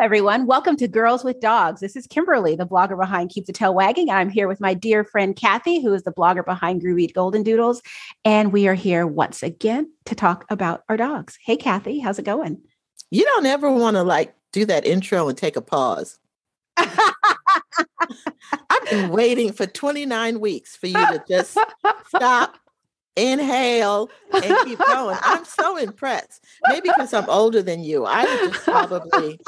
everyone. Welcome to Girls with Dogs. This is Kimberly, the blogger behind Keep the Tail Wagging. I'm here with my dear friend Kathy, who is the blogger behind Groovy Golden Doodles. And we are here once again to talk about our dogs. Hey, Kathy, how's it going? You don't ever want to like do that intro and take a pause. I've been waiting for 29 weeks for you to just stop, inhale, and keep going. I'm so impressed. Maybe because I'm older than you. I would just probably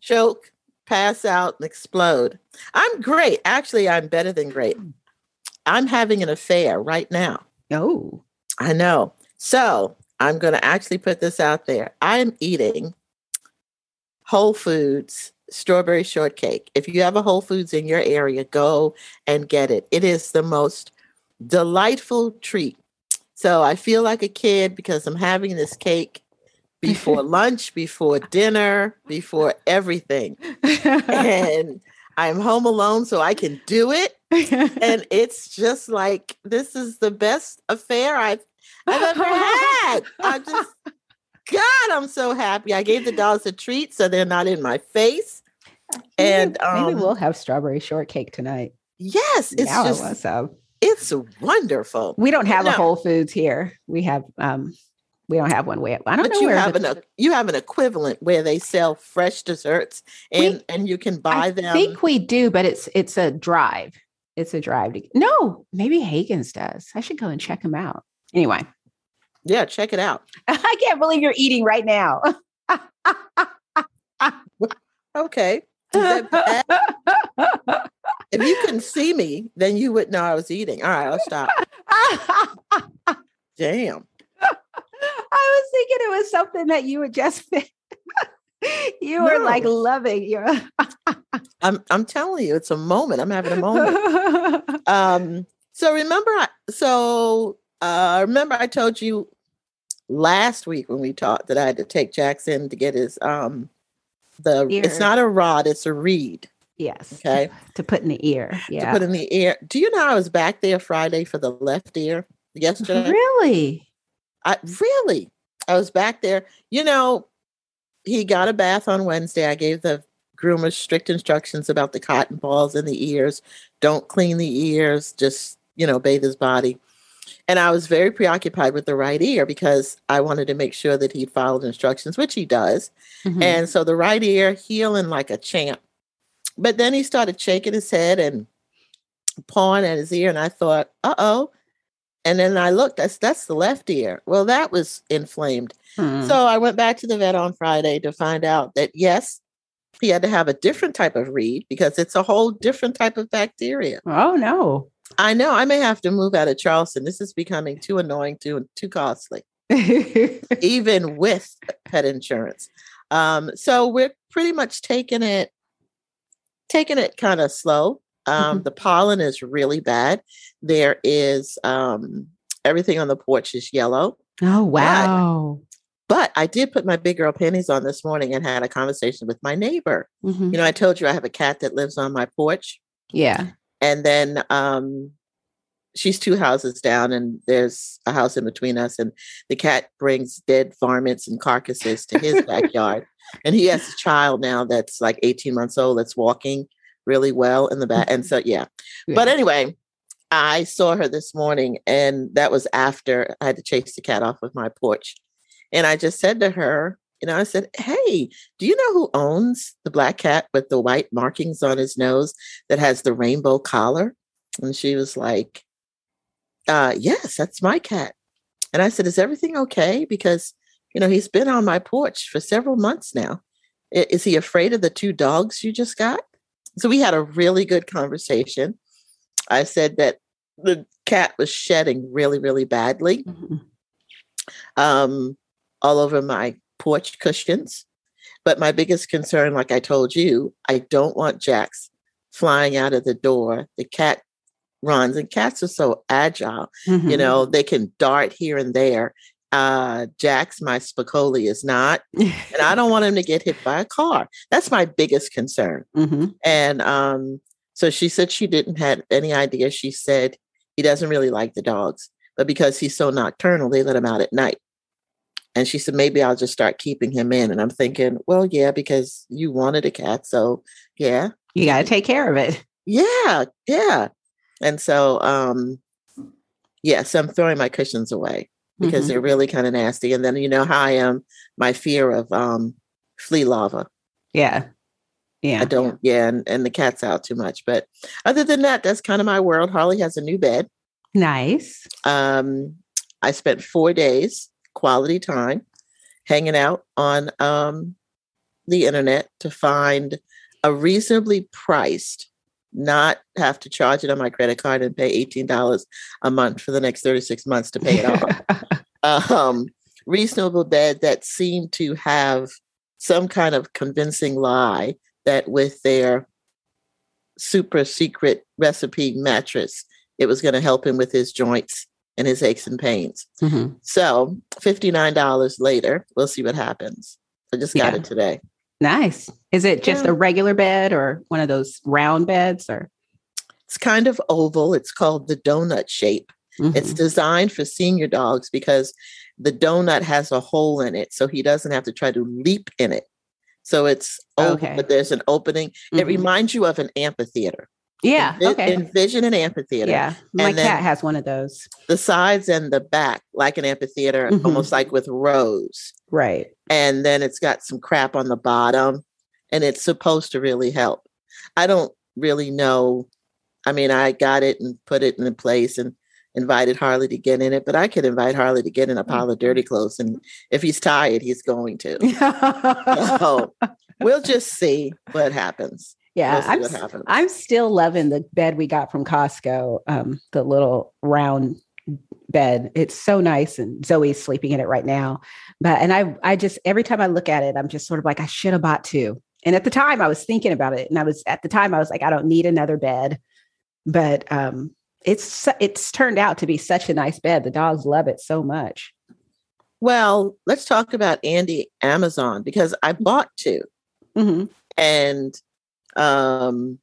choke, pass out, and explode. I'm great. Actually, I'm better than great. Hmm. I'm having an affair right now. Oh. I know. So I'm going to actually put this out there. I'm eating Whole Foods strawberry shortcake. If you have a Whole Foods in your area, go and get it. It is the most delightful treat. So I feel like a kid because I'm having this cake before lunch, before dinner, before everything. and I'm home alone so I can do it. and it's just like this is the best affair I've, I've ever had. I just God, I'm so happy. I gave the dolls a treat so they're not in my face. And um, maybe we'll have strawberry shortcake tonight. Yes, it's now just it's wonderful. We don't have no. a Whole Foods here. We have um we don't have one where I don't but know you have an you have an equivalent where they sell fresh desserts and we, and you can buy I them. I think we do, but it's it's a drive. It's a drive. To, no, maybe Haggen's does. I should go and check them out. Anyway, yeah, check it out. I can't believe you're eating right now. okay. if you can see me, then you would know I was eating. All right, I'll stop. Damn. I was thinking it was something that you would just you no. were like loving your I'm I'm telling you, it's a moment. I'm having a moment. um so remember I, so uh remember I told you last week when we talked that I had to take Jackson to get his um the ear. it's not a rod, it's a reed. Yes. Okay. To put in the ear. Yeah. To put in the ear. Do you know I was back there Friday for the left ear yesterday? Really? I really. I was back there. You know, he got a bath on Wednesday. I gave the groomer strict instructions about the cotton balls in the ears. Don't clean the ears, just, you know, bathe his body. And I was very preoccupied with the right ear because I wanted to make sure that he followed instructions, which he does. Mm-hmm. And so the right ear healing like a champ. But then he started shaking his head and pawing at his ear. And I thought, uh oh. And then I looked, that's that's the left ear. Well, that was inflamed. Mm-hmm. So I went back to the vet on Friday to find out that yes, he had to have a different type of reed because it's a whole different type of bacteria. Oh no. I know I may have to move out of Charleston. This is becoming too annoying, too too costly, even with pet insurance. Um, so we're pretty much taking it, taking it kind of slow. Um, mm-hmm. The pollen is really bad. There is um, everything on the porch is yellow. Oh wow! But, but I did put my big girl panties on this morning and had a conversation with my neighbor. Mm-hmm. You know, I told you I have a cat that lives on my porch. Yeah and then um, she's two houses down and there's a house in between us and the cat brings dead varmints and carcasses to his backyard. And he has a child now that's like 18 months old that's walking really well in the back and so yeah. yeah. But anyway i saw her this morning and that was after i had to chase the cat off of my porch. And i just said to her you know, I said, Hey, do you know who owns the black cat with the white markings on his nose that has the rainbow collar? And she was like, uh, Yes, that's my cat. And I said, Is everything okay? Because, you know, he's been on my porch for several months now. Is he afraid of the two dogs you just got? So we had a really good conversation. I said that the cat was shedding really, really badly. Mm-hmm. Um, all over my porch cushions. But my biggest concern, like I told you, I don't want Jax flying out of the door. The cat runs, and cats are so agile. Mm-hmm. You know, they can dart here and there. Uh, Jax, my Spicoli, is not, and I don't want him to get hit by a car. That's my biggest concern. Mm-hmm. And um, so she said she didn't have any idea. She said he doesn't really like the dogs, but because he's so nocturnal, they let him out at night. And she said, maybe I'll just start keeping him in. And I'm thinking, well, yeah, because you wanted a cat. So, yeah. You got to take care of it. Yeah. Yeah. And so, um, yeah, so I'm throwing my cushions away because mm-hmm. they're really kind of nasty. And then, you know how I am, my fear of um, flea larva. Yeah. Yeah. I don't, yeah. And, and the cat's out too much. But other than that, that's kind of my world. Harley has a new bed. Nice. Um, I spent four days quality time hanging out on um, the internet to find a reasonably priced, not have to charge it on my credit card and pay $18 a month for the next 36 months to pay it off. um, reasonable bed that seemed to have some kind of convincing lie that with their super secret recipe mattress, it was going to help him with his joints and his aches and pains. Mm-hmm. So $59 later, we'll see what happens. I just got yeah. it today. Nice. Is it just yeah. a regular bed or one of those round beds or? It's kind of oval. It's called the donut shape. Mm-hmm. It's designed for senior dogs because the donut has a hole in it, so he doesn't have to try to leap in it. So it's oval, okay. but there's an opening. Mm-hmm. It reminds you of an amphitheater. Yeah. Envi- okay. Envision an amphitheater. Yeah. My cat has one of those. The sides and the back, like an amphitheater, mm-hmm. almost like with rows. Right. And then it's got some crap on the bottom, and it's supposed to really help. I don't really know. I mean, I got it and put it in place and invited Harley to get in it, but I could invite Harley to get in a pile of dirty clothes. And if he's tired, he's going to. so we'll just see what happens. Yeah, I'm, I'm still loving the bed we got from Costco, um, the little round bed. It's so nice, and Zoe's sleeping in it right now. But and I, I just every time I look at it, I'm just sort of like I should have bought two. And at the time, I was thinking about it, and I was at the time I was like, I don't need another bed. But um, it's it's turned out to be such a nice bed. The dogs love it so much. Well, let's talk about Andy Amazon because I bought 2 mm-hmm. and um,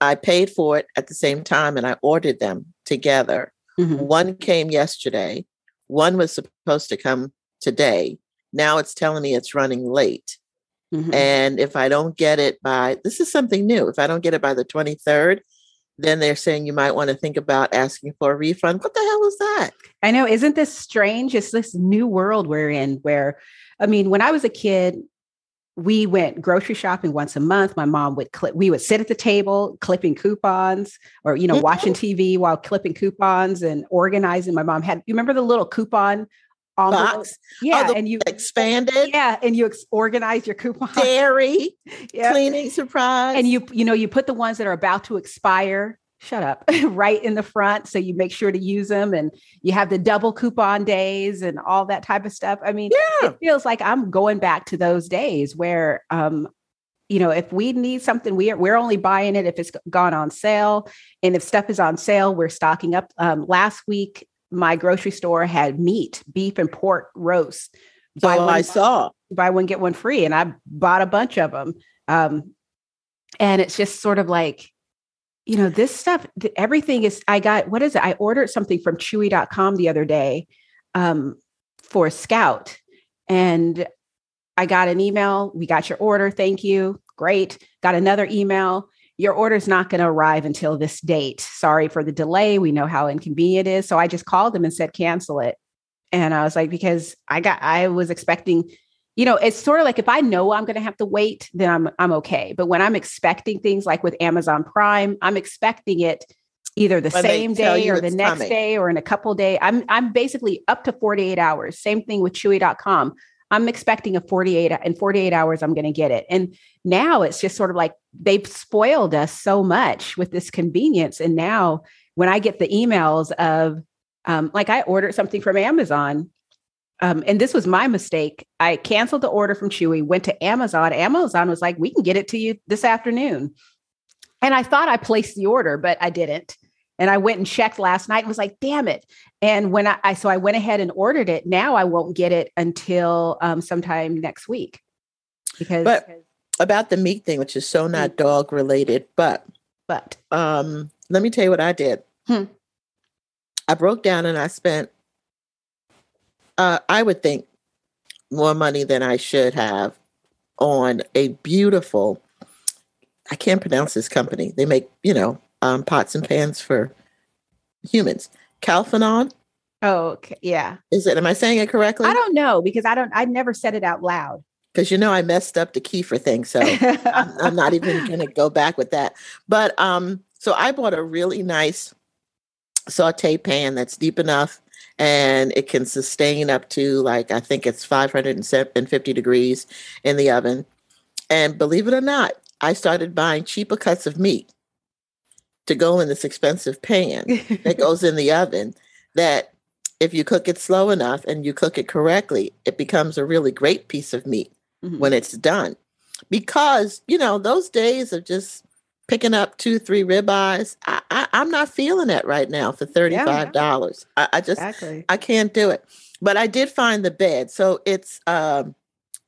I paid for it at the same time and I ordered them together. Mm-hmm. One came yesterday, one was supposed to come today. Now it's telling me it's running late. Mm-hmm. And if I don't get it by, this is something new. If I don't get it by the 23rd, then they're saying you might want to think about asking for a refund. What the hell is that? I know. Isn't this strange? It's this new world we're in where, I mean, when I was a kid, we went grocery shopping once a month. My mom would clip, we would sit at the table clipping coupons or, you know, mm-hmm. watching TV while clipping coupons and organizing. My mom had, you remember the little coupon box? Yeah. Oh, and you expanded. Yeah. And you ex- organize your coupon. Dairy, yep. cleaning surprise. And you, you know, you put the ones that are about to expire shut up. Right in the front so you make sure to use them and you have the double coupon days and all that type of stuff. I mean yeah. it feels like i'm going back to those days where um you know if we need something we're we're only buying it if it's gone on sale and if stuff is on sale we're stocking up. Um, last week my grocery store had meat beef and pork roast. So one, i saw. Buy one get one free and i bought a bunch of them um, and it's just sort of like you know, this stuff, everything is, I got, what is it? I ordered something from chewy.com the other day um, for Scout. And I got an email. We got your order. Thank you. Great. Got another email. Your order's not going to arrive until this date. Sorry for the delay. We know how inconvenient it is. So I just called them and said, cancel it. And I was like, because I got, I was expecting you know, it's sort of like if I know I'm going to have to wait, then I'm I'm okay. But when I'm expecting things like with Amazon Prime, I'm expecting it either the when same day or the next coming. day or in a couple days. I'm I'm basically up to 48 hours. Same thing with chewy.com. I'm expecting a 48 in 48 hours I'm going to get it. And now it's just sort of like they've spoiled us so much with this convenience and now when I get the emails of um, like I ordered something from Amazon um, and this was my mistake. I canceled the order from Chewy, went to Amazon. Amazon was like, we can get it to you this afternoon. And I thought I placed the order, but I didn't. And I went and checked last night and was like, damn it. And when I, I so I went ahead and ordered it. Now I won't get it until um, sometime next week. Because but about the meat thing, which is so not dog related, but but um, let me tell you what I did. Hmm. I broke down and I spent uh, I would think more money than I should have on a beautiful, I can't pronounce this company. They make, you know, um, pots and pans for humans. Calphanon. Oh, okay. yeah. Is it? Am I saying it correctly? I don't know because I don't. I never said it out loud. Because you know I messed up the kefir thing, so I'm, I'm not even going to go back with that. But um, so I bought a really nice saute pan that's deep enough and it can sustain up to like I think it's 550 degrees in the oven. And believe it or not, I started buying cheaper cuts of meat to go in this expensive pan that goes in the oven that if you cook it slow enough and you cook it correctly, it becomes a really great piece of meat mm-hmm. when it's done. Because, you know, those days of just picking up two, three ribeyes, I, I, am not feeling it right now for $35. Yeah, I, I, just, exactly. I can't do it. But I did find the bed. So it's, um,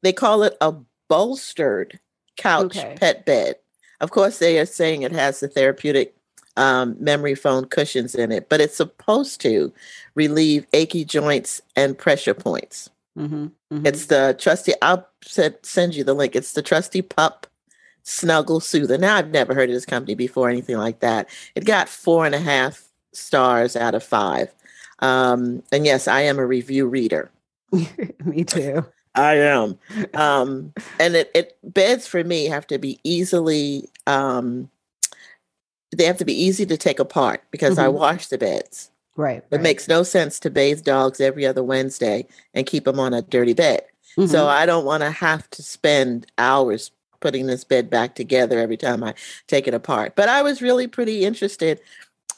they call it a bolstered couch okay. pet bed. Of course, they are saying it has the therapeutic um, memory foam cushions in it, but it's supposed to relieve achy joints and pressure points. Mm-hmm, mm-hmm. It's the trusty, I'll send you the link. It's the trusty pup snuggle soother. Now, I've never heard of this company before, anything like that. It got four and a half stars out of five. Um, and yes, I am a review reader. Me too. I am. Um, and it, it beds for me have to be easily um, they have to be easy to take apart because mm-hmm. I wash the beds. Right. It right. makes no sense to bathe dogs every other Wednesday and keep them on a dirty bed. Mm-hmm. So I don't want to have to spend hours putting this bed back together every time I take it apart. But I was really pretty interested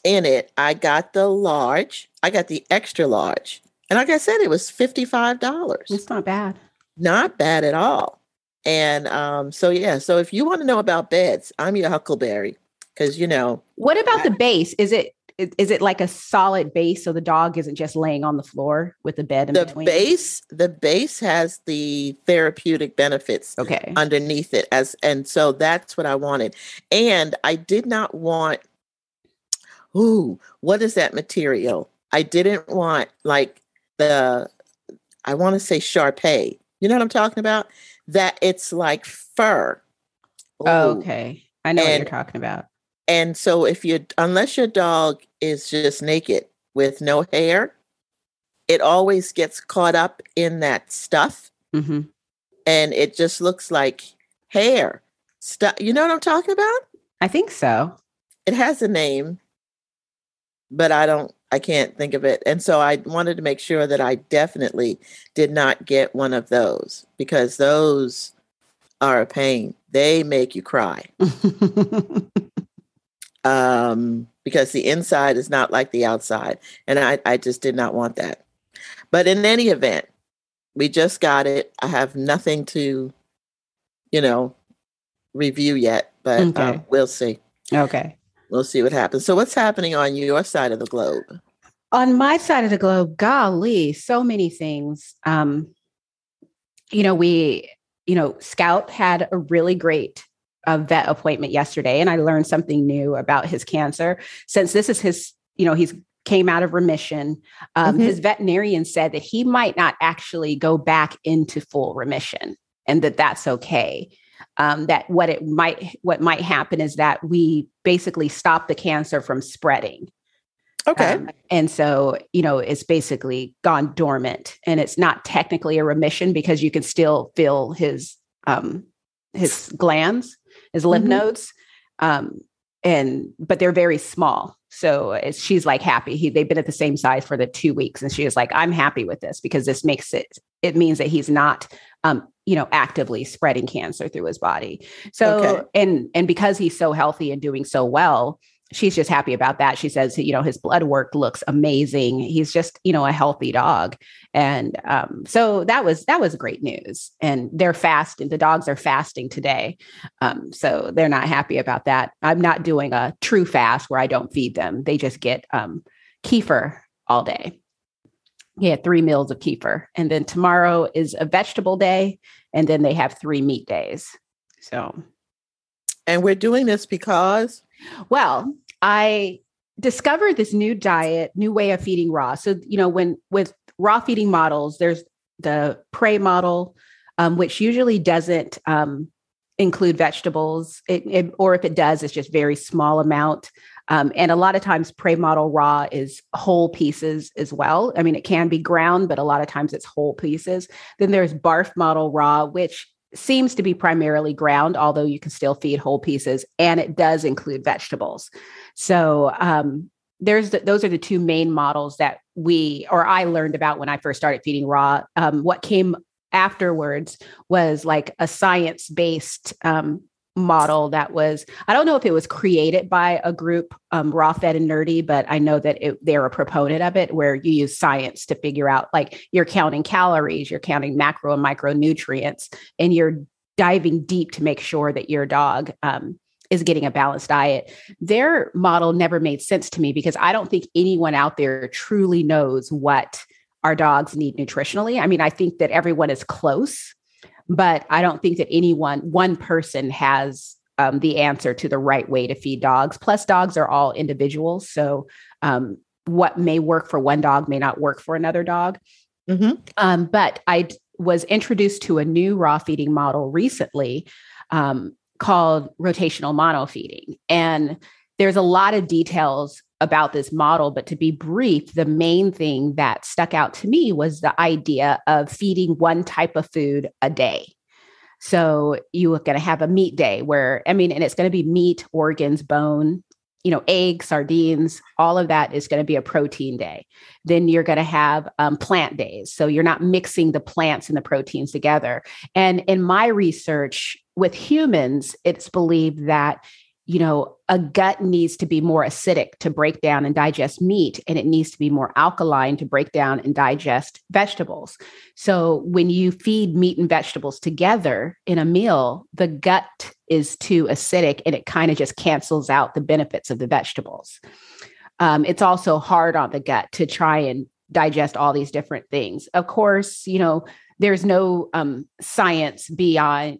in it. I got the large, I got the extra large. And like I said, it was $55. It's not bad. Not bad at all. And um, so, yeah, so if you want to know about beds, I'm your Huckleberry because, you know. What about I, the base? Is it is it like a solid base so the dog isn't just laying on the floor with the bed in the between? base the base has the therapeutic benefits okay. underneath it as and so that's what i wanted. And i did not want ooh what is that material? I didn't want like the i want to say Shar-Pei you know what i'm talking about? That it's like fur. Oh, okay. I know and, what you're talking about and so if you unless your dog is just naked with no hair, it always gets caught up in that stuff. Mm-hmm. And it just looks like hair. Stuff. You know what I'm talking about? I think so. It has a name, but I don't I can't think of it. And so I wanted to make sure that I definitely did not get one of those because those are a pain. They make you cry. um, because the inside is not like the outside. And I, I just did not want that. But in any event, we just got it. I have nothing to, you know, review yet, but um, okay. um, we'll see. Okay. We'll see what happens. So, what's happening on your side of the globe? On my side of the globe, golly, so many things. Um, you know, we, you know, Scout had a really great a vet appointment yesterday and I learned something new about his cancer. Since this is his, you know, he's came out of remission, um, mm-hmm. his veterinarian said that he might not actually go back into full remission and that that's okay. Um, that what it might what might happen is that we basically stop the cancer from spreading. Okay. Um, and so, you know, it's basically gone dormant and it's not technically a remission because you can still feel his um his glands is lymph mm-hmm. nodes. Um, and but they're very small. So she's like happy. He, they've been at the same size for the two weeks, and she is like, "I'm happy with this because this makes it. It means that he's not, um, you know, actively spreading cancer through his body. So okay. and and because he's so healthy and doing so well, she's just happy about that. She says, you know, his blood work looks amazing. He's just, you know, a healthy dog. And um, so that was that was great news. And they're fasting. The dogs are fasting today. Um, so they're not happy about that. I'm not doing a true fast where I don't feed them. They just get um, kefir all day. Yeah, three meals of kefir. And then tomorrow is a vegetable day. And then they have three meat days. So and we're doing this because well, I discovered this new diet, new way of feeding raw. So, you know, when with raw feeding models, there's the prey model, um, which usually doesn't um, include vegetables, it, it, or if it does, it's just very small amount. Um, and a lot of times, prey model raw is whole pieces as well. I mean, it can be ground, but a lot of times it's whole pieces. Then there's barf model raw, which seems to be primarily ground, although you can still feed whole pieces, and it does include vegetables. So um, there's the, those are the two main models that we or I learned about when I first started feeding raw. Um, what came afterwards was like a science based um, model that was i don't know if it was created by a group um, raw fed and nerdy but i know that it, they're a proponent of it where you use science to figure out like you're counting calories you're counting macro and micronutrients and you're diving deep to make sure that your dog um, is getting a balanced diet. Their model never made sense to me because i don't think anyone out there truly knows what our dogs need nutritionally. I mean i think that everyone is close but I don't think that anyone, one person has um, the answer to the right way to feed dogs. Plus, dogs are all individuals. So, um, what may work for one dog may not work for another dog. Mm-hmm. Um, but I was introduced to a new raw feeding model recently um, called rotational mono feeding. And there's a lot of details about this model, but to be brief, the main thing that stuck out to me was the idea of feeding one type of food a day. So you are going to have a meat day where, I mean, and it's going to be meat, organs, bone, you know, eggs, sardines, all of that is going to be a protein day. Then you're going to have um, plant days. So you're not mixing the plants and the proteins together. And in my research with humans, it's believed that you know, a gut needs to be more acidic to break down and digest meat, and it needs to be more alkaline to break down and digest vegetables. So when you feed meat and vegetables together in a meal, the gut is too acidic and it kind of just cancels out the benefits of the vegetables. Um, it's also hard on the gut to try and digest all these different things. Of course, you know, there's no um, science beyond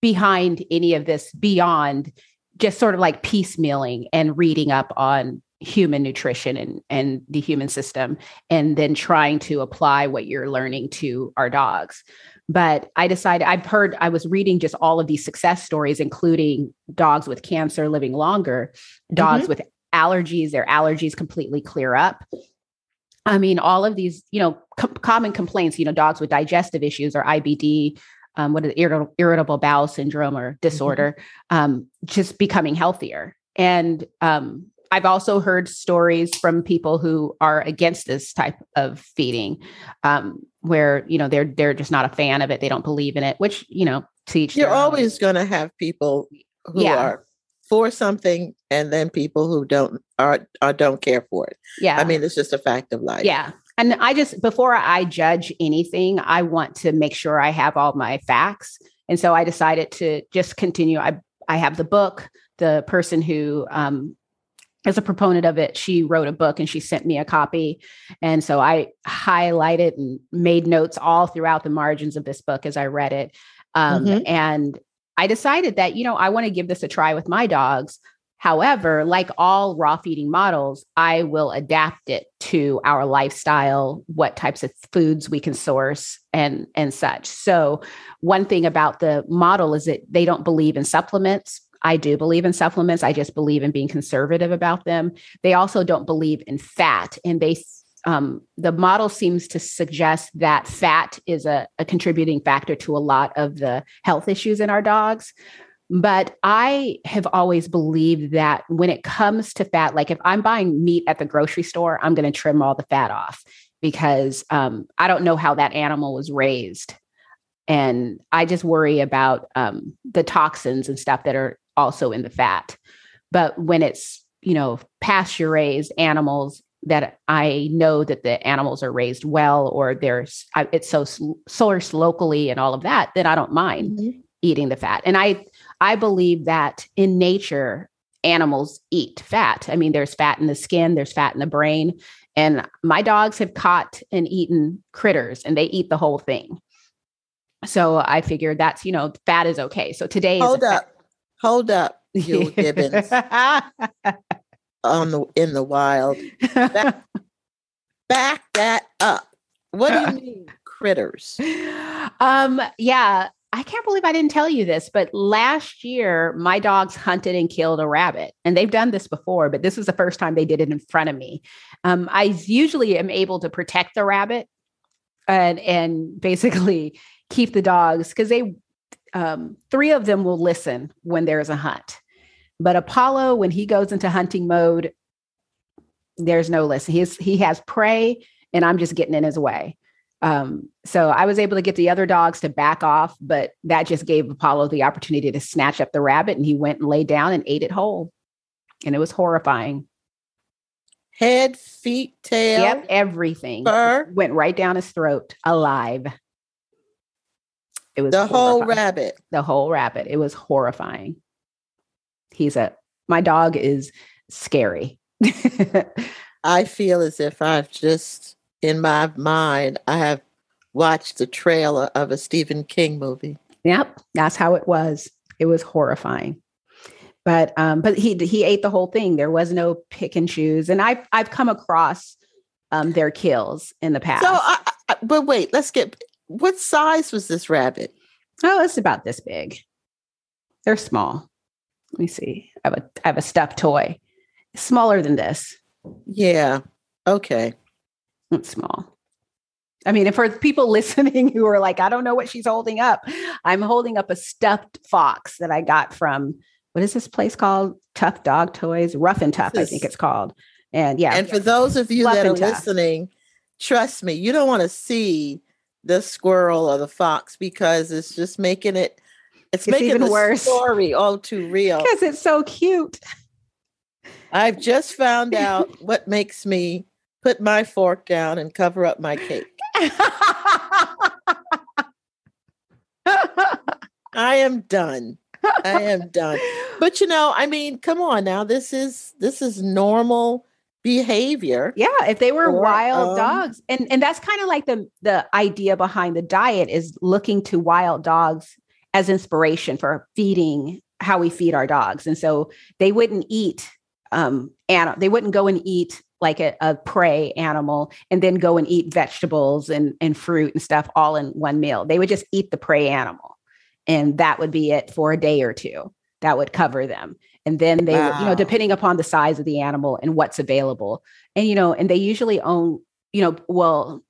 behind any of this beyond just sort of like piecemealing and reading up on human nutrition and, and the human system and then trying to apply what you're learning to our dogs but i decided i've heard i was reading just all of these success stories including dogs with cancer living longer dogs mm-hmm. with allergies their allergies completely clear up i mean all of these you know com- common complaints you know dogs with digestive issues or ibd um, what is it, irritable, irritable bowel syndrome or mm-hmm. disorder, mm-hmm. um, just becoming healthier. And um, I've also heard stories from people who are against this type of feeding, um, where you know they're they're just not a fan of it. They don't believe in it. Which you know, teach. You're always going to have people who yeah. are for something, and then people who don't are, are don't care for it. Yeah, I mean, it's just a fact of life. Yeah, and I just, before I judge anything, I want to make sure I have all my facts. And so I decided to just continue. I, I have the book. The person who um, is a proponent of it, she wrote a book and she sent me a copy. And so I highlighted and made notes all throughout the margins of this book as I read it. Um, mm-hmm. And I decided that, you know, I want to give this a try with my dogs. However, like all raw feeding models, I will adapt it to our lifestyle, what types of foods we can source and and such. So, one thing about the model is that they don't believe in supplements. I do believe in supplements. I just believe in being conservative about them. They also don't believe in fat, and they um, the model seems to suggest that fat is a, a contributing factor to a lot of the health issues in our dogs. But I have always believed that when it comes to fat, like if I'm buying meat at the grocery store, I'm going to trim all the fat off because um, I don't know how that animal was raised. And I just worry about um, the toxins and stuff that are also in the fat. But when it's, you know, pasture raised animals that I know that the animals are raised well or there's it's so sourced locally and all of that, then I don't mind mm-hmm. eating the fat. And I I believe that in nature, animals eat fat. I mean, there's fat in the skin, there's fat in the brain. And my dogs have caught and eaten critters and they eat the whole thing. So I figured that's, you know, fat is okay. So today Hold up. Fat- Hold up, Jill Gibbons. on the in the wild. Back, back that up. What do you mean critters. Um, yeah, I can't believe I didn't tell you this, but last year my dogs hunted and killed a rabbit, and they've done this before, but this was the first time they did it in front of me. Um, I usually am able to protect the rabbit and and basically keep the dogs because they um, three of them will listen when there's a hunt, but Apollo when he goes into hunting mode, there's no listen. He's he has prey, and I'm just getting in his way. Um, so I was able to get the other dogs to back off, but that just gave Apollo the opportunity to snatch up the rabbit and he went and laid down and ate it whole. And it was horrifying. Head, feet, tail. Yep, everything fur. went right down his throat alive. It was the horrifying. whole rabbit. The whole rabbit. It was horrifying. He's a my dog is scary. I feel as if I've just in my mind, I have watched the trailer of a Stephen King movie. Yep, that's how it was. It was horrifying. But um, but he he ate the whole thing. There was no pick and choose. And I've I've come across um, their kills in the past. So, I, I, but wait, let's get. What size was this rabbit? Oh, it's about this big. They're small. Let me see. I have a I have a stuffed toy, smaller than this. Yeah. Okay. It's small. I mean, for people listening who are like, I don't know what she's holding up, I'm holding up a stuffed fox that I got from what is this place called? Tough Dog Toys, Rough and Tough, I think it's called. And yeah. And for those of you that are listening, trust me, you don't want to see the squirrel or the fox because it's just making it it's, it's making the worse. story all too real. Because it's so cute. I've just found out what makes me put my fork down and cover up my cake. I am done. I am done. But you know, I mean, come on now. This is this is normal behavior. Yeah, if they were wild um, dogs. And and that's kind of like the the idea behind the diet is looking to wild dogs as inspiration for feeding how we feed our dogs. And so they wouldn't eat um and they wouldn't go and eat like a, a, prey animal and then go and eat vegetables and, and fruit and stuff all in one meal. They would just eat the prey animal. And that would be it for a day or two. That would cover them. And then they, wow. would, you know, depending upon the size of the animal and what's available. And, you know, and they usually own, you know, well,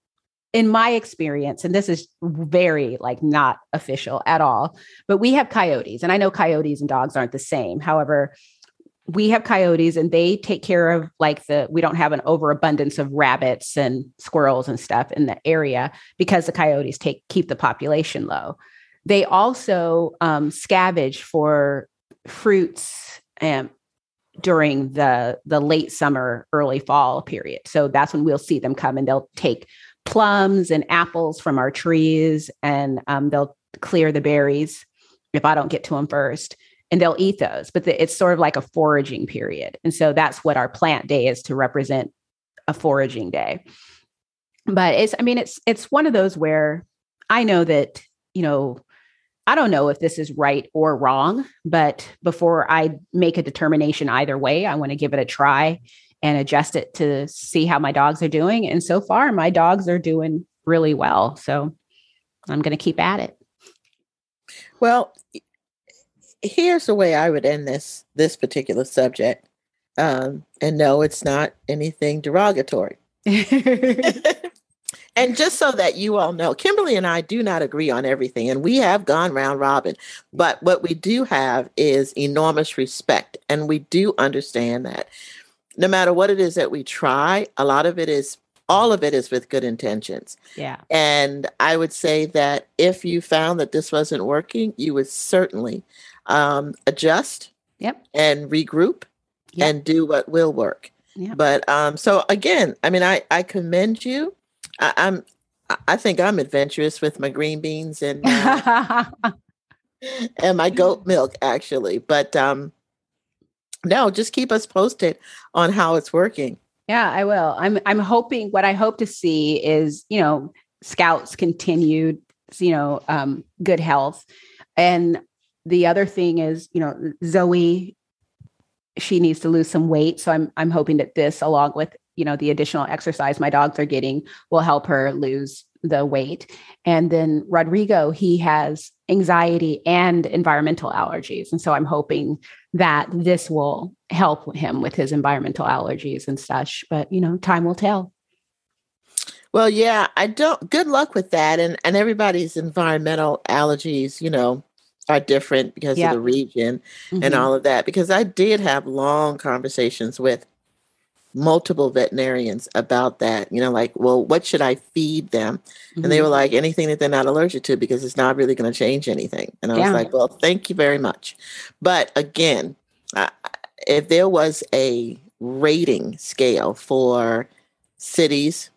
in my experience, and this is very like not official at all, but we have coyotes. And I know coyotes and dogs aren't the same. However, we have coyotes and they take care of like the we don't have an overabundance of rabbits and squirrels and stuff in the area because the coyotes take keep the population low. They also um, scavenge for fruits and during the the late summer early fall period. So that's when we'll see them come and they'll take plums and apples from our trees and um, they'll clear the berries if i don't get to them first and they'll eat those but the, it's sort of like a foraging period. And so that's what our plant day is to represent a foraging day. But it's i mean it's it's one of those where i know that you know i don't know if this is right or wrong but before i make a determination either way i want to give it a try and adjust it to see how my dogs are doing. And so far my dogs are doing really well. So i'm going to keep at it. Well here's the way I would end this this particular subject. Um, and no, it's not anything derogatory. and just so that you all know, Kimberly and I do not agree on everything, and we have gone round robin. But what we do have is enormous respect, and we do understand that no matter what it is that we try, a lot of it is all of it is with good intentions. Yeah. And I would say that if you found that this wasn't working, you would certainly um, adjust yep. and regroup yep. and do what will work. Yep. But um, so again, I mean, I, I commend you. I, am I think I'm adventurous with my green beans and uh, and my goat milk actually. But um, no, just keep us posted on how it's working. Yeah, I will. I'm I'm hoping what I hope to see is, you know, scouts continued, you know, um, good health. And the other thing is, you know, Zoe, she needs to lose some weight. So I'm I'm hoping that this, along with you know the additional exercise my dogs are getting, will help her lose the weight. And then Rodrigo, he has anxiety and environmental allergies. And so I'm hoping that this will help him with his environmental allergies and such. But, you know, time will tell. Well, yeah, I don't. Good luck with that, and and everybody's environmental allergies, you know, are different because of the region mm-hmm. and all of that. Because I did have long conversations with multiple veterinarians about that. You know, like, well, what should I feed them? Mm-hmm. And they were mm-hmm. like, anything that they're not allergic to, because it's not really going to change anything. And I yeah. was like, well, thank you very much. But again, uh, if there was a rating scale for cities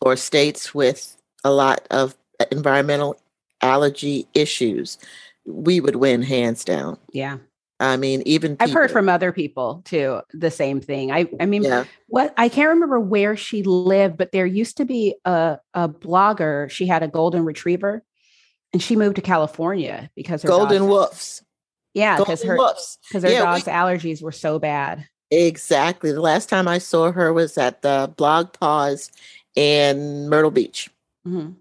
or states with a lot of environmental allergy issues, we would win hands down. Yeah. I mean, even people, I've heard from other people too the same thing. I I mean, yeah. what I can't remember where she lived, but there used to be a a blogger. She had a golden retriever, and she moved to California because her golden wolves. Yeah, because her because her yeah, dog's we, allergies were so bad. Exactly. The last time I saw her was at the BlogPaws in Myrtle Beach. Mm-hmm.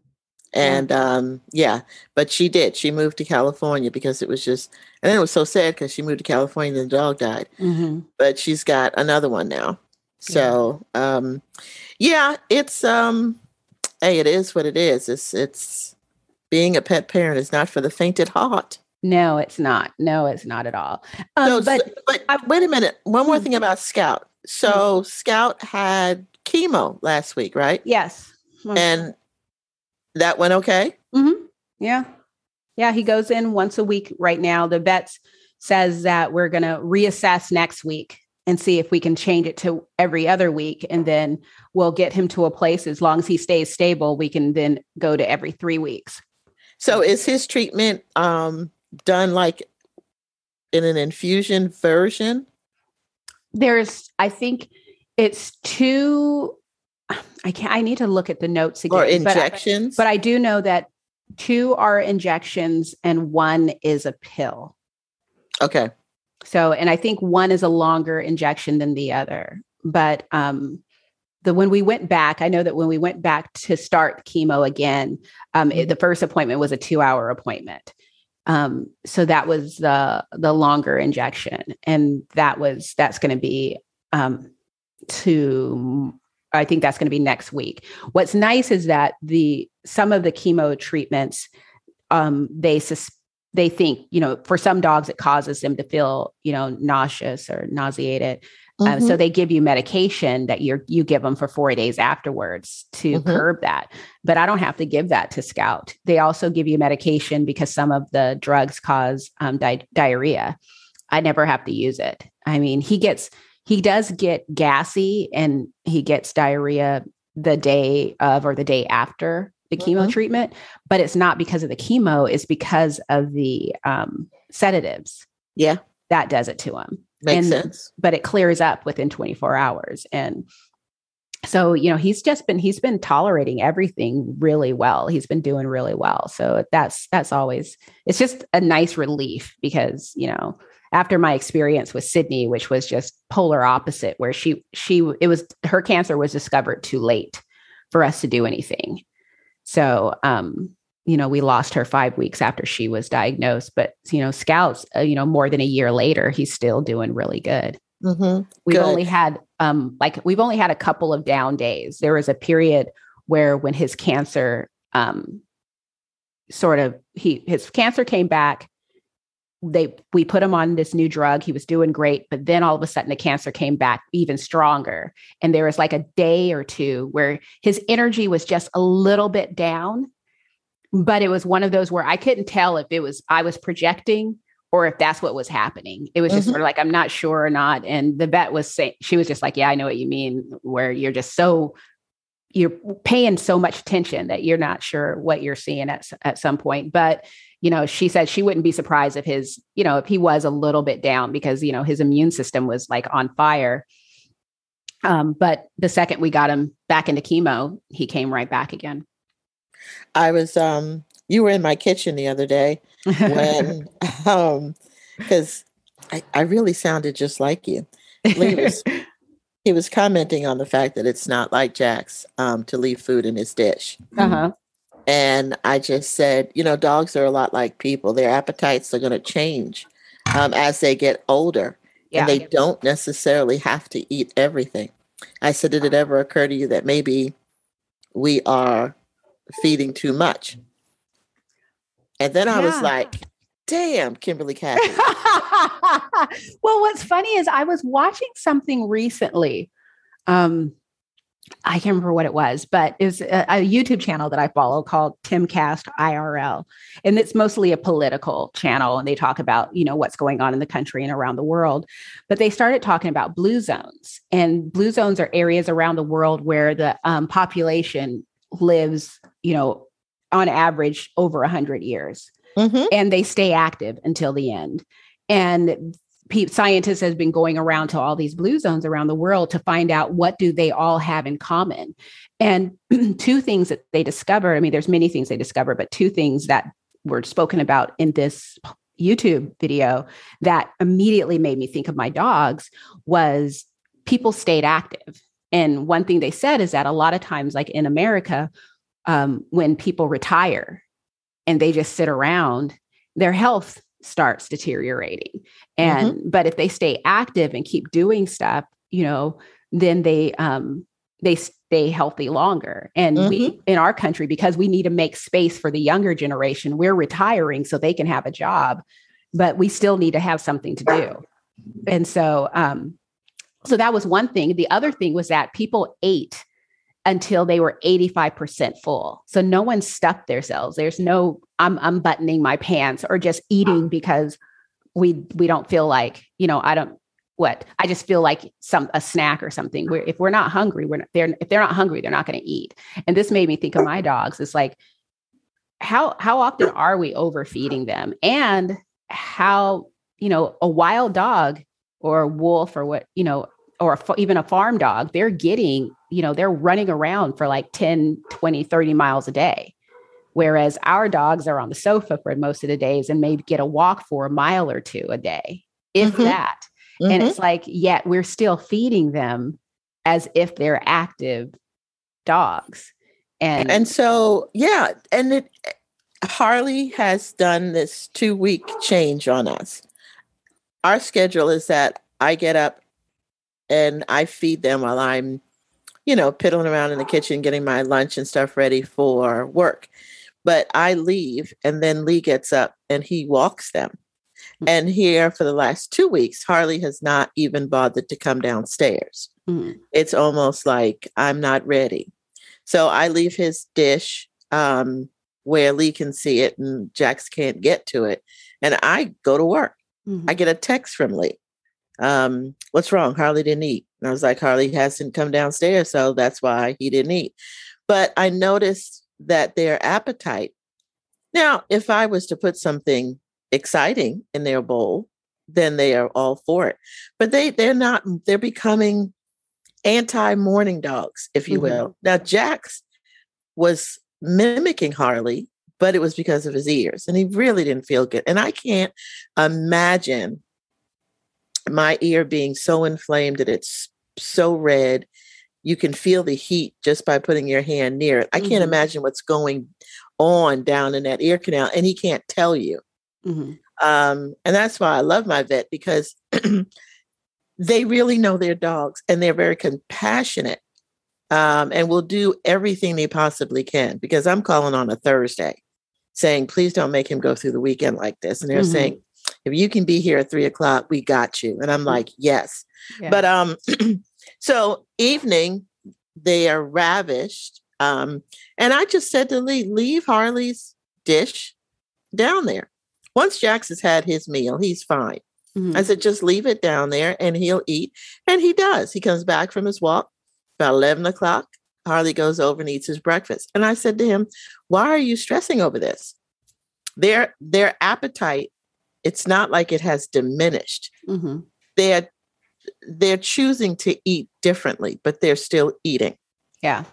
And um, yeah, but she did. She moved to California because it was just, and then it was so sad because she moved to California and the dog died. Mm-hmm. But she's got another one now. So yeah. um, yeah, it's um, hey, it is what it is. It's it's being a pet parent is not for the faint at heart. No, it's not. No, it's not at all. Um, so, but, but I, wait a minute. One more hmm. thing about Scout. So hmm. Scout had chemo last week, right? Yes. And that went okay? Mm-hmm. Yeah. Yeah. He goes in once a week right now. The vet says that we're going to reassess next week and see if we can change it to every other week. And then we'll get him to a place as long as he stays stable, we can then go to every three weeks. So is his treatment um, done like in an infusion version? There's, I think it's two I can't. I need to look at the notes again. Or injections, but I, but I do know that two are injections and one is a pill. Okay. So, and I think one is a longer injection than the other. But um, the when we went back, I know that when we went back to start chemo again, um, it, the first appointment was a two-hour appointment. Um, so that was the the longer injection, and that was that's going to be um, to I think that's going to be next week. What's nice is that the some of the chemo treatments, um, they sus- they think you know for some dogs it causes them to feel you know nauseous or nauseated. Mm-hmm. Um, so they give you medication that you you give them for four days afterwards to mm-hmm. curb that. But I don't have to give that to Scout. They also give you medication because some of the drugs cause um, di- diarrhea. I never have to use it. I mean, he gets he does get gassy and he gets diarrhea the day of or the day after the chemo mm-hmm. treatment, but it's not because of the chemo, it's because of the um, sedatives. Yeah. That does it to him. Makes and, sense. But it clears up within 24 hours. And so, you know, he's just been he's been tolerating everything really well. He's been doing really well. So that's that's always it's just a nice relief because, you know, after my experience with Sydney, which was just polar opposite, where she she it was her cancer was discovered too late for us to do anything. So um, you know, we lost her five weeks after she was diagnosed. But you know, Scouts, uh, you know, more than a year later, he's still doing really good. Mm-hmm. We've good. only had um, like we've only had a couple of down days. There was a period where when his cancer um, sort of he his cancer came back they we put him on this new drug. He was doing great but then all of a sudden the cancer came back even stronger. And there was like a day or two where his energy was just a little bit down but it was one of those where i couldn't tell if it was i was projecting or if that's what was happening. It was just mm-hmm. sort of like i'm not sure or not. And the vet was saying she was just like yeah i know what you mean where you're just so you're paying so much attention that you're not sure what you're seeing at, at some point. But you know, she said she wouldn't be surprised if his, you know, if he was a little bit down because, you know, his immune system was like on fire. Um, but the second we got him back into chemo, he came right back again. I was, um, you were in my kitchen the other day when, um, because I, I really sounded just like you. He was, he was commenting on the fact that it's not like Jack's um, to leave food in his dish. Uh-huh. And I just said, you know, dogs are a lot like people. Their appetites are going to change um, as they get older. Yeah. And they don't necessarily have to eat everything. I said, did it ever occur to you that maybe we are feeding too much? And then I yeah. was like, damn, Kimberly Cat. well, what's funny is I was watching something recently. Um, I can't remember what it was, but it's a, a, YouTube channel that I follow called Timcast IRL. And it's mostly a political channel. And they talk about, you know, what's going on in the country and around the world. But they started talking about blue zones. And blue zones are areas around the world where the um, population lives, you know, on average over 100 years. Mm-hmm. And they stay active until the end. And scientists has been going around to all these blue zones around the world to find out what do they all have in common. And two things that they discovered i mean there's many things they discovered but two things that were spoken about in this youtube video that immediately made me think of my dogs was people stayed active. And one thing they said is that a lot of times like in america um, when people retire and they just sit around their health starts deteriorating and mm-hmm. but if they stay active and keep doing stuff you know then they um they stay healthy longer and mm-hmm. we in our country because we need to make space for the younger generation we're retiring so they can have a job but we still need to have something to do and so um so that was one thing the other thing was that people ate until they were 85% full. So no one stuffed themselves. There's no I'm unbuttoning my pants or just eating because we we don't feel like, you know, I don't what I just feel like some a snack or something. Where if we're not hungry, we're not, they're if they're not hungry, they're not going to eat. And this made me think of my dogs. It's like how how often are we overfeeding them, and how you know a wild dog or a wolf or what you know or a, even a farm dog, they're getting, you know, they're running around for like 10, 20, 30 miles a day. Whereas our dogs are on the sofa for most of the days and maybe get a walk for a mile or two a day, if mm-hmm. that. Mm-hmm. And it's like, yet we're still feeding them as if they're active dogs. And and so yeah, and it Harley has done this two week change on us. Our schedule is that I get up and I feed them while I'm, you know, piddling around in the kitchen, getting my lunch and stuff ready for work. But I leave, and then Lee gets up and he walks them. Mm-hmm. And here for the last two weeks, Harley has not even bothered to come downstairs. Mm-hmm. It's almost like I'm not ready. So I leave his dish um, where Lee can see it and Jax can't get to it. And I go to work. Mm-hmm. I get a text from Lee um, what's wrong? Harley didn't eat. And I was like, Harley hasn't come downstairs, so that's why he didn't eat. But I noticed that their appetite. Now, if I was to put something exciting in their bowl, then they are all for it. But they they're not, they're becoming anti-morning dogs, if you mm-hmm. will. Now, Jax was mimicking Harley, but it was because of his ears, and he really didn't feel good. And I can't imagine my ear being so inflamed that it's so red. You can feel the heat just by putting your hand near it. I can't mm-hmm. imagine what's going on down in that ear canal, and he can't tell you. Mm-hmm. Um, and that's why I love my vet because they really know their dogs and they're very compassionate um, and will do everything they possibly can. Because I'm calling on a Thursday saying, please don't make him go through the weekend like this. And they're mm-hmm. saying, if you can be here at three o'clock, we got you. And I'm mm. like, yes. Yeah. But um, so evening, they are ravished. Um, and I just said to Lee, leave Harley's dish down there. Once Jax has had his meal, he's fine. Mm-hmm. I said, just leave it down there and he'll eat. And he does. He comes back from his walk about 11 o'clock. Harley goes over and eats his breakfast. And I said to him, why are you stressing over this? Their, their appetite it's not like it has diminished. Mm-hmm. They're they're choosing to eat differently, but they're still eating. Yeah.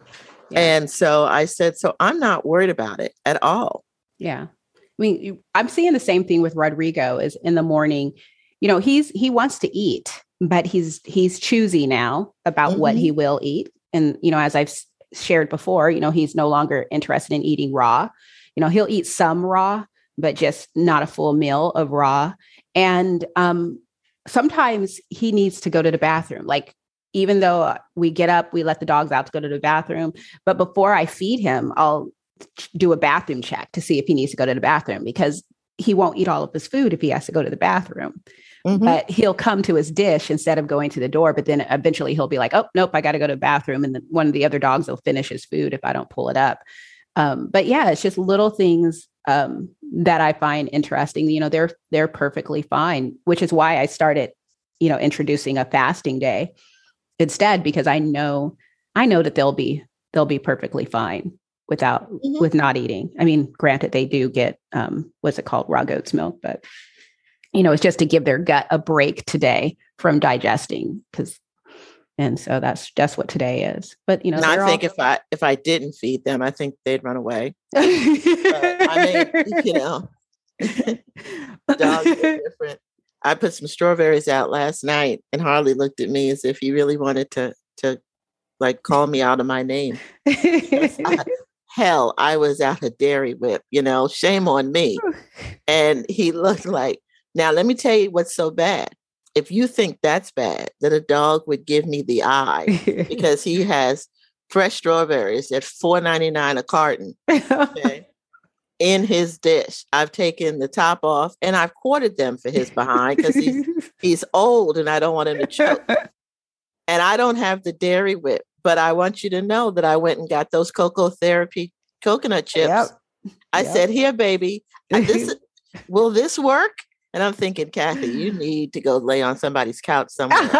yeah. And so I said, so I'm not worried about it at all. Yeah. I mean, I'm seeing the same thing with Rodrigo is in the morning, you know, he's he wants to eat, but he's he's choosy now about mm-hmm. what he will eat. And you know, as I've shared before, you know, he's no longer interested in eating raw. You know, he'll eat some raw, but just not a full meal of raw. And um, sometimes he needs to go to the bathroom. Like, even though we get up, we let the dogs out to go to the bathroom. But before I feed him, I'll do a bathroom check to see if he needs to go to the bathroom because he won't eat all of his food if he has to go to the bathroom. Mm-hmm. But he'll come to his dish instead of going to the door. But then eventually he'll be like, oh, nope, I got to go to the bathroom. And then one of the other dogs will finish his food if I don't pull it up. Um, but yeah, it's just little things um, that I find interesting. You know, they're they're perfectly fine, which is why I started, you know, introducing a fasting day instead because I know I know that they'll be they'll be perfectly fine without mm-hmm. with not eating. I mean, granted, they do get um, what's it called, raw goat's milk, but you know, it's just to give their gut a break today from digesting because and so that's that's what today is. But you know i think all... if i if i didn't feed them i think they'd run away. I mean you know dogs are different. I put some strawberries out last night and harley looked at me as if he really wanted to to like call me out of my name. I, hell i was out a dairy whip you know shame on me. And he looked like now let me tell you what's so bad if you think that's bad, that a dog would give me the eye because he has fresh strawberries at four ninety nine a carton okay, in his dish. I've taken the top off and I've quartered them for his behind because he's he's old and I don't want him to choke. And I don't have the dairy whip, but I want you to know that I went and got those CocoTherapy coconut chips. Yep. I yep. said, "Here, baby, this will this work?" And I'm thinking, Kathy, you need to go lay on somebody's couch somewhere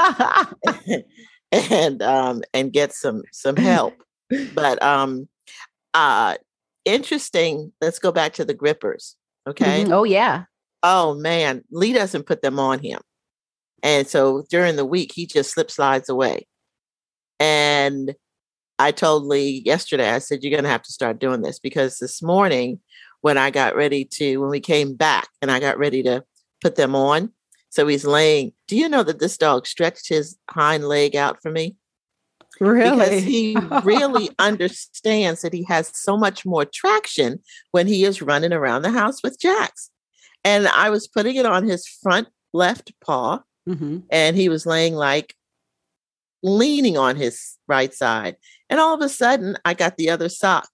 and um and get some some help. But um uh interesting, let's go back to the grippers. Okay. Mm-hmm. Oh yeah. Oh man, Lee doesn't put them on him. And so during the week he just slip slides away. And I told Lee yesterday, I said, You're gonna have to start doing this because this morning when I got ready to, when we came back and I got ready to put them on. So he's laying. Do you know that this dog stretched his hind leg out for me? Really? Because he really understands that he has so much more traction when he is running around the house with Jax. And I was putting it on his front left paw, mm-hmm. and he was laying like leaning on his right side. And all of a sudden, I got the other sock.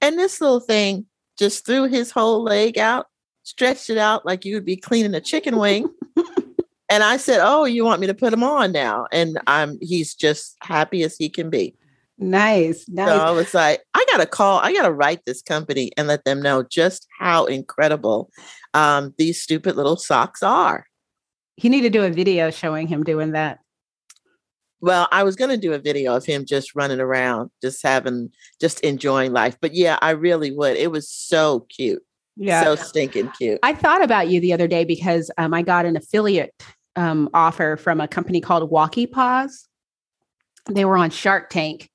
And this little thing just threw his whole leg out stretched it out like you would be cleaning a chicken wing. and I said, "Oh, you want me to put him on now?" And I'm he's just happy as he can be. Nice, nice. So I was like, I gotta call, I gotta write this company and let them know just how incredible um, these stupid little socks are. You need to do a video showing him doing that. Well, I was going to do a video of him just running around, just having, just enjoying life. But yeah, I really would. It was so cute. Yeah. So stinking cute. I thought about you the other day because um, I got an affiliate um, offer from a company called Walkee Paws. They were on Shark Tank.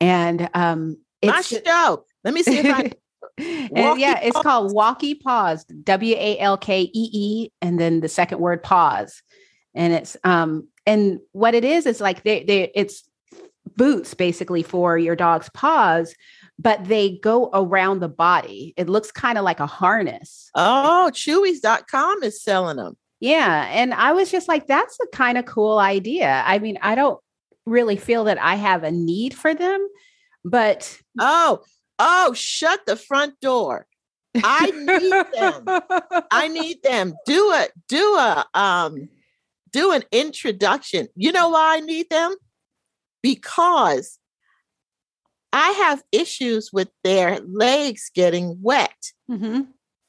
And um, it's my show. Let me see if I. and yeah, it's paws. called Walkee Paws, W A L K E E, and then the second word pause. And it's um, and what it is is like they they it's boots basically for your dog's paws but they go around the body. It looks kind of like a harness. Oh, chewies.com is selling them. Yeah. And I was just like, that's a kind of cool idea. I mean, I don't really feel that I have a need for them, but. Oh, oh, shut the front door. I need them. I need them. Do a, Do a um do an introduction. You know why I need them? Because I have issues with their legs getting wet. Mm-hmm.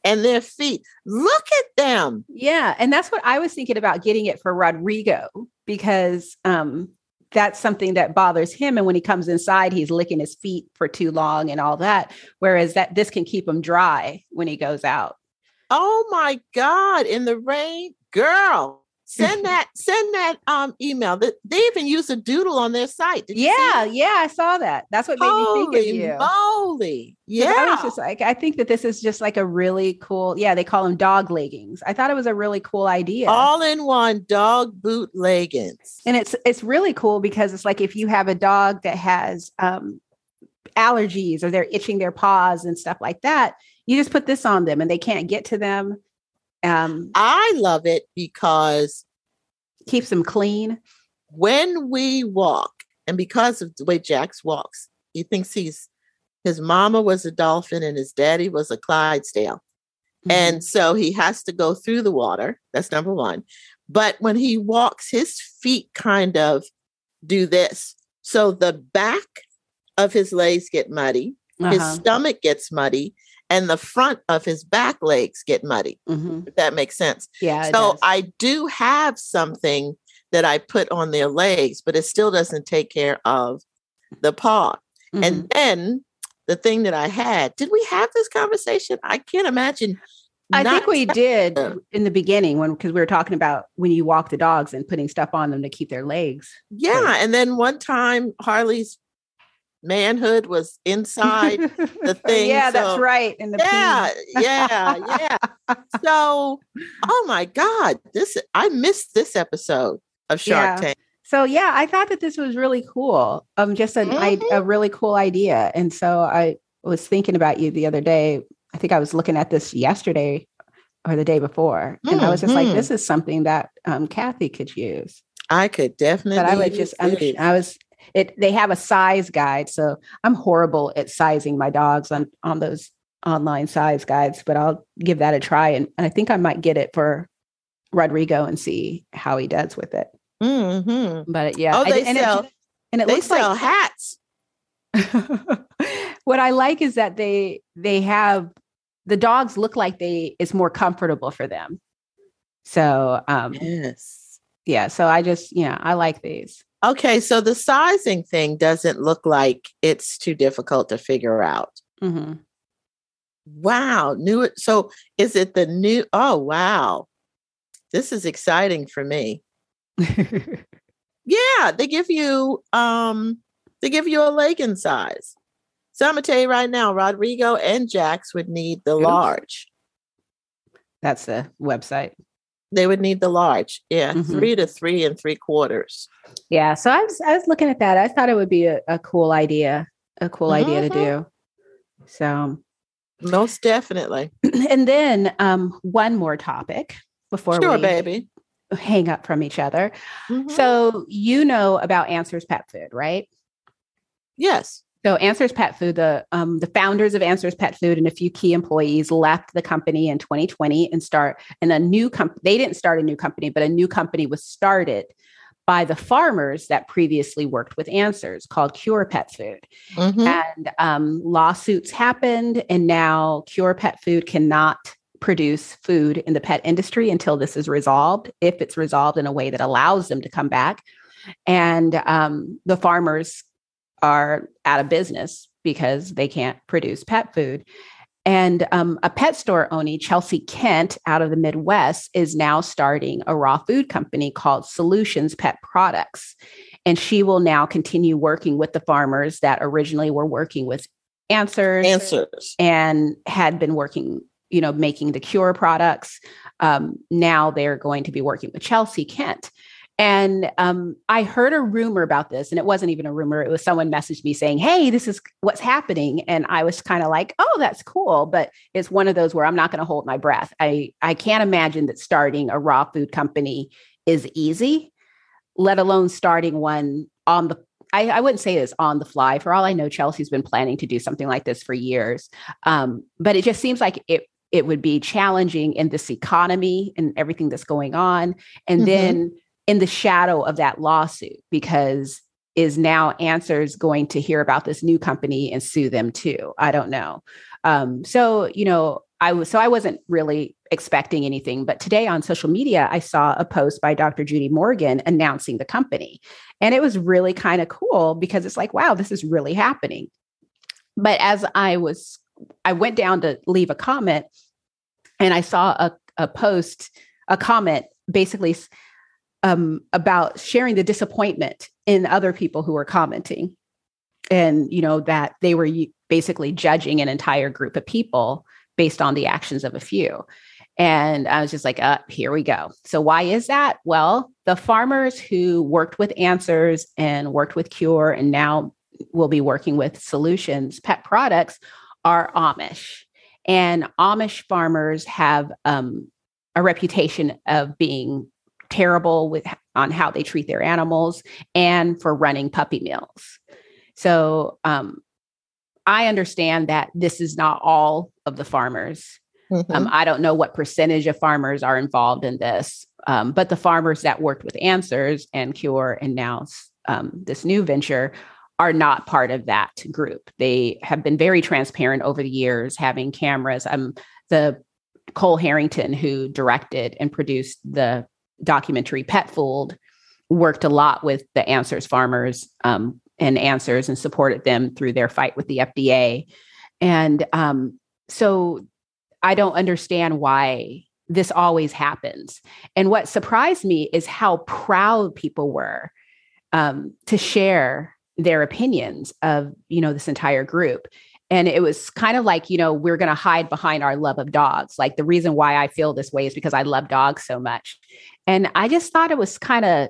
And their feet. Look at them. Yeah. And that's what I was thinking about getting it for Rodrigo because um, that's something that bothers him. And when he comes inside, he's licking his feet for too long and all that. Whereas that this can keep him dry when he goes out. Oh my God. In the rain, girl send that send that um email. That they even use a doodle on their site. Yeah yeah i saw that. That's what Holy made me think of you. moly. Yeah I was just like i think that this is just like a really cool yeah they call them dog leggings. I thought it was a really cool idea. All in one dog boot leggings. And it's it's really cool because it's like if you have a dog that has um allergies or they're itching their paws and stuff like that, you just put this on them and they can't get to them. Um, I love it because keeps them clean. When we walk, and because of the way Jax walks, he thinks he's his mama was a dolphin and his daddy was a Clydesdale. Mm-hmm. And so he has to go through the water. That's number one. But when he walks, his feet kind of do this. So the back of his legs get muddy, uh-huh. his stomach gets muddy, and the front of his back legs get muddy. Mm-hmm. If that makes sense. Yeah. So I do have something that I put on their legs, but it still doesn't take care of the paw. Mm-hmm. And then the thing that I had, did we have this conversation? I can't imagine. I think we did in the beginning when because we were talking about when you walk the dogs and putting stuff on them to keep their legs. Yeah. And then one time Harley's manhood was inside the thing. yeah, so, that's right. In the yeah, yeah, yeah. So, oh my God, this I missed this episode of Shark yeah. Tank. So yeah, I thought that this was really cool. Um, just an mm-hmm. a really cool idea. And so I was thinking about you the other day. I think I was looking at this yesterday or the day before, and mm-hmm. I was just like, "This mm-hmm. is something that um, Kathy could use." I could definitely. But I would just. I'm, I was it they have a size guide so i'm horrible at sizing my dogs on on those online size guides but i'll give that a try and, and i think i might get it for rodrigo and see how he does with it. Mm-hmm. but yeah oh, they I, and sell, it, and it they looks sell like hats. What i like is that they they have the dogs look like they it's more comfortable for them. So um yes. yeah so i just yeah i like these Okay, so the sizing thing doesn't look like it's too difficult to figure out. Mm-hmm. Wow, new. So is it the new? Oh, wow, this is exciting for me. yeah, they give you um, they give you a leg in size. So I'm gonna tell you right now, Rodrigo and Jax would need the large. That's the website. They would need the large. Yeah, mm-hmm. three to three and three quarters. Yeah. So I was I was looking at that. I thought it would be a, a cool idea, a cool mm-hmm. idea to mm-hmm. do. So most definitely. And then um, one more topic before sure, we baby. hang up from each other. Mm-hmm. So you know about Answers Pet Food, right? Yes. So Answers Pet Food, the um, the founders of Answers Pet Food and a few key employees left the company in 2020 and start and a new company. They didn't start a new company, but a new company was started by the farmers that previously worked with Answers called Cure Pet Food. Mm-hmm. And um, lawsuits happened, and now Cure Pet Food cannot produce food in the pet industry until this is resolved, if it's resolved in a way that allows them to come back. And um, the farmers are out of business because they can't produce pet food. And um, a pet store owner, Chelsea Kent, out of the Midwest, is now starting a raw food company called Solutions Pet Products. And she will now continue working with the farmers that originally were working with Answers, Answers. and had been working, you know, making the cure products. Um, now they're going to be working with Chelsea Kent. And um, I heard a rumor about this, and it wasn't even a rumor. It was someone messaged me saying, Hey, this is what's happening. And I was kind of like, Oh, that's cool. But it's one of those where I'm not going to hold my breath. I, I can't imagine that starting a raw food company is easy, let alone starting one on the I, I, wouldn't say it's on the fly. For all I know, Chelsea's been planning to do something like this for years. Um, but it just seems like it it would be challenging in this economy and everything that's going on. And mm-hmm. then in the shadow of that lawsuit because is now answers going to hear about this new company and sue them too. I don't know. Um, so you know i was so i wasn't really expecting anything but today on social media i saw a post by dr judy morgan announcing the company. And it was really kind of cool because it's like wow this is really happening. But as i was i went down to leave a comment and i saw a, a post a comment basically um, about sharing the disappointment in other people who were commenting. And you know that they were basically judging an entire group of people based on the actions of a few. And i was just like uh, here we go. So why is that? Well the farmers who worked with answers and worked with cure and now will be working with solutions pet products are amish. And amish farmers have um, a reputation of being terrible with on how they treat their animals and for running puppy mills so um, i understand that this is not all of the farmers mm-hmm. um, i don't know what percentage of farmers are involved in this um, but the farmers that worked with answers and cure and now um, this new venture are not part of that group. They have been very transparent over the years, having cameras. Um, the Kohl Harrington, who directed and produced the documentary Pet Fooled, worked a lot with the Answers farmers um, and Answers and supported them through their fight with the FDA. And um, so I don't understand why this always happens. And what surprised me is how proud people were um, to share their opinions of you know this entire group and it was kind of like you know we're going to hide behind our love of dogs. Like the reason why i feel this way is because i love dogs so much. And i just thought it was kind of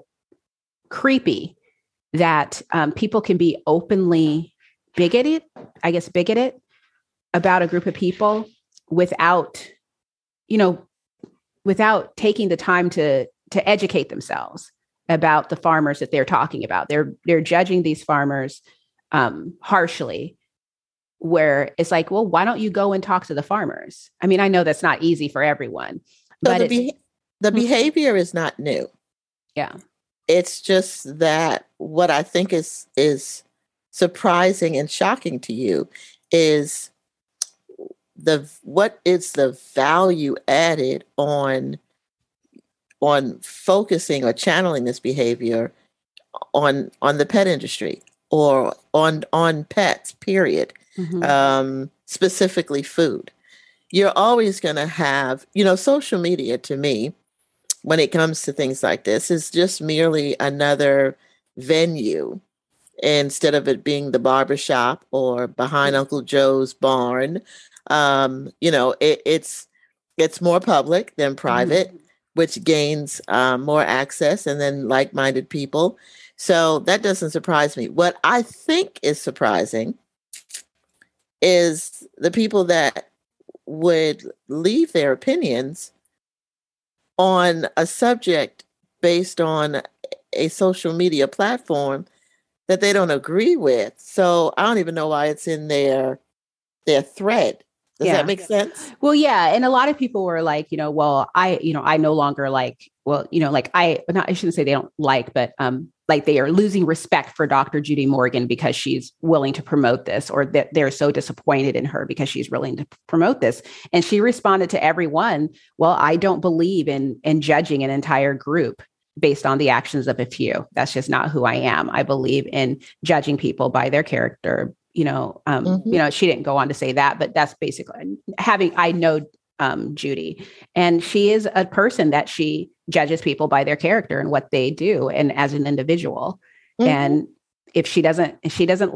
creepy that um, people can be openly bigoted i guess bigoted about a group of people without you know without taking the time to to educate themselves about the farmers that they're talking about. They're they're judging these farmers um, harshly, where it's like, well, why don't you go and talk to the farmers? I mean, I know that's not easy for everyone, so but the, be- the mm-hmm. behavior is not new. Yeah, it's just that what I think is is surprising and shocking to you is the what is the value added on on focusing or channeling this behavior on on the pet industry or on on pets period mm-hmm. um, specifically food you're always going to have you know social media to me when it comes to things like this is just merely another venue instead of it being the barbershop or behind mm-hmm. uncle joe's barn um, you know it, it's it's more public than private mm-hmm which gains um, more access and then like minded people. So that doesn't surprise me. What I think is surprising is the people that would leave their opinions on a subject based on a social media platform that they don't agree with. So I don't even know why it's in their their thread. Does yeah. that make sense? Well, yeah. And a lot of people were like, you know, well, I, you know, I no longer like, well, you know, like I, not, I shouldn't say they don't like, but um, like they are losing respect for Dr. Judy Morgan because she's willing to promote this, or that they're so disappointed in her because she's willing to promote this. And she responded to everyone, well, I don't believe in in judging an entire group based on the actions of a few. That's just not who I am. I believe in judging people by their character, you know, um, mm-hmm. you know, she didn't go on to say that, but that's basically having, I know um, Judy, and she is a person that she judges people by their character and what they do, and as an individual. Mm-hmm. And if she doesn't, if she doesn't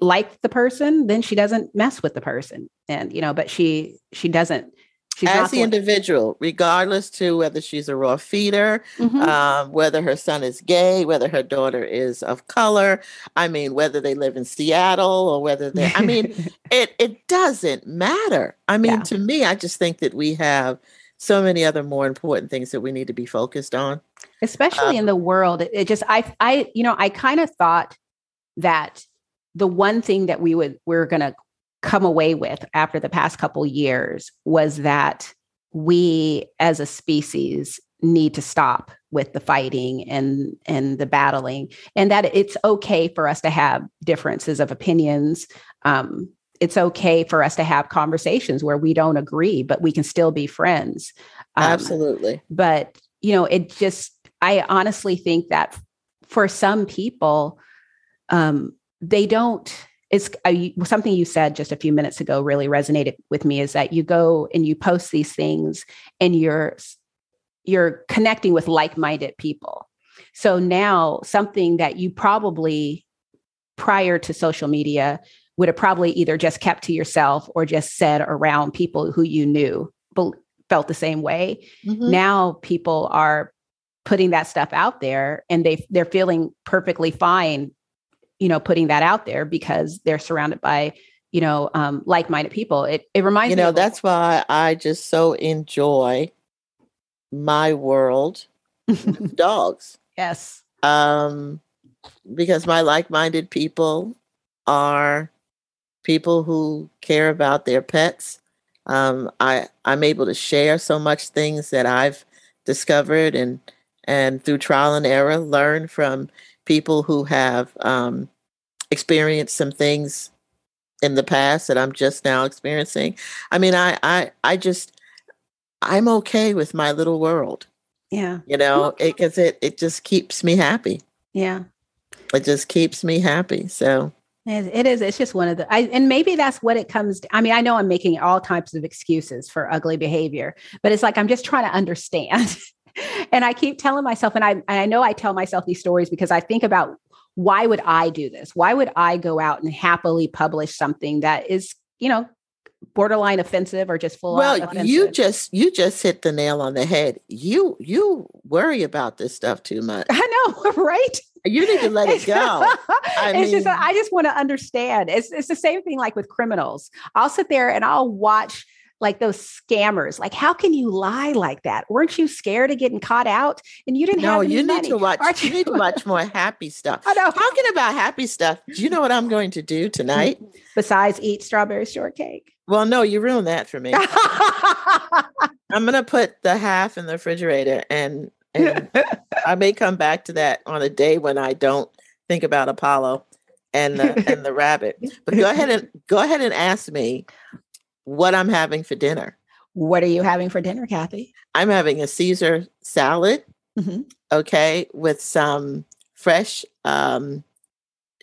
like the person, then she doesn't mess with the person. And you know, but she she doesn't She's as the individual, regardless to whether she's a raw feeder, mm-hmm. um, whether her son is gay, whether her daughter is of color. I mean, whether they live in Seattle or whether they. I mean, it it doesn't matter. I mean, yeah. to me, I just think that we have so many other more important things that we need to be focused on, especially um, in the world. It, it just, I, I, you know, I kind of thought that the one thing that we would we're going to come away with after the past couple years was that we as a species need to stop with the fighting and and the battling and that it's okay for us to have differences of opinions. Um, it's okay for us to have conversations where we don't agree but we can still be friends. Um, absolutely. but you know it just i honestly think that for some people um, they don't it's something you said just a few minutes ago really resonated with me is that you go and you post these things and you're you're connecting with like-minded people so now something that you probably prior to social media would have probably either just kept to yourself or just said around people who you knew felt the same way mm-hmm. now people are putting that stuff out there and they they're feeling perfectly fine you know, putting that out there because they're surrounded by, you know, um, like-minded people. It it reminds you know that's why I just so enjoy my world dogs. yes. um, because my like-minded people are people who care about their pets. Um, I I'm able to share so much things that I've discovered and and through trial and error learn from people who have um, experienced some things in the past that I'm just now experiencing. I mean, I I I just I'm okay with my little world, Yeah. you know, because it, it just keeps me happy Yeah. it just keeps me happy. So It it is. It's just one of the, I, and maybe that's what it comes. To, I mean, I know I'm making all types of excuses for ugly behavior, but it's like I'm just trying to understand. and I keep telling myself, and I, and I know I tell myself these stories because I think about why would I do this? Why would I go out and happily publish something that is, you know, borderline offensive or just full well, offensive? you just you just hit the nail on the head. You you worry about this stuff too much. I know, right? You need to let it go. I it's just mean- I just want to understand. It's it's the same thing like with criminals. I'll sit there and I'll watch like those scammers. Like, how can you lie like that? Weren't you scared of getting caught out? And you didn't No, have any you need money, to watch. aren't You need to watch more happy stuff. I know. Talking about happy stuff. Do you know what I'm going to do tonight? Mm-hmm. Besides, eat strawberry shortcake. Well, no, you ruined that for me. I'm gonna put the half in the refrigerator, and and I may come back to that on a day when I don't think about Apollo and the and the rabbit. But go ahead and go ahead and ask me what I'm having for dinner. what are you having for dinner, Kathy? I'm having a Caesar salad, Mhm. okay, with some fresh um,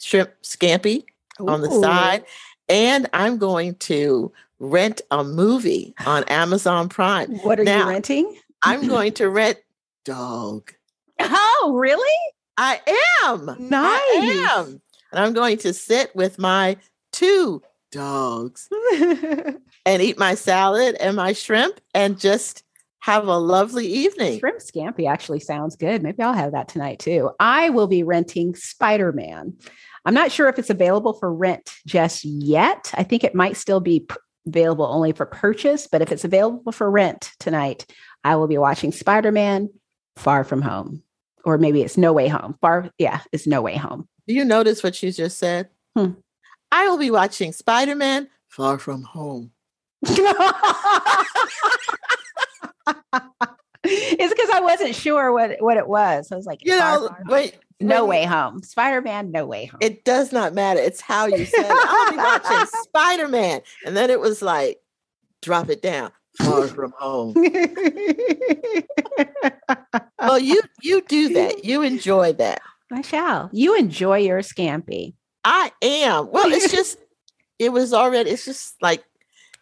shrimp scampi on the side, and I'm going to rent a movie on Amazon Prime. What are Now- you renting? I'm going to rent Dog. Oh, really? I am. I Nice. am. And I'm going to sit with my two dogs and eat my salad and my shrimp and just have a lovely evening. Shrimp scampi actually sounds good. Maybe I'll have that tonight too. I will be renting Spider Man. I'm not sure if it's available for rent just yet. I think it might still be p- available only for purchase, but if it's available for rent tonight, I will be watching Spider Man Far From Home. Or maybe it's No Way Home. Far, yeah, it's No Way Home. Do you notice what you just said? Hmm. I will be watching Spider Man Far From Home. it's because I wasn't sure what, what it was. I was like, You Far know, Home. wait. No Way Home. Spider Man, No Way Home. It does not matter. It's how you said it. I'll be watching Spider Man. And then it was like, drop it down. Far from home. Well, you you do that. You enjoy that. I shall. You enjoy your scampi. I am. Well, it's just it was already. It's just like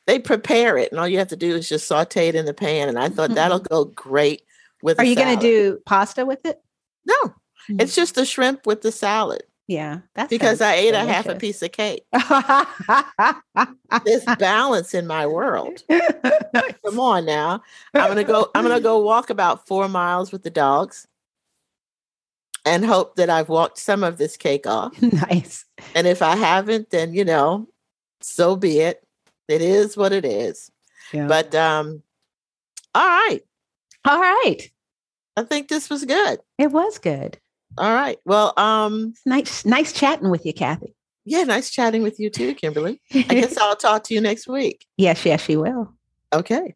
they prepare it, and all you have to do is just saute it in the pan. And I thought mm-hmm. that'll go great with. Are you going to do pasta with it? No, hmm. it's just the shrimp with the salad Yeah, that's because I ate a half a piece of cake. There's balance in my world. Come on now. I'm gonna go. I'm gonna go walk about four miles with the dogs, and hope that I've walked some of this cake off. nice. And if I haven't, then you know, so be it. It is what it is. Yeah. But um, all right. All right. I think this was good. It was good. All right. Well, um, It's nice, nice chatting with you, Kathy. yeah, nice chatting with you too, Kimberly. I guess I'll talk to you next week. yes, yes, she will. Okay.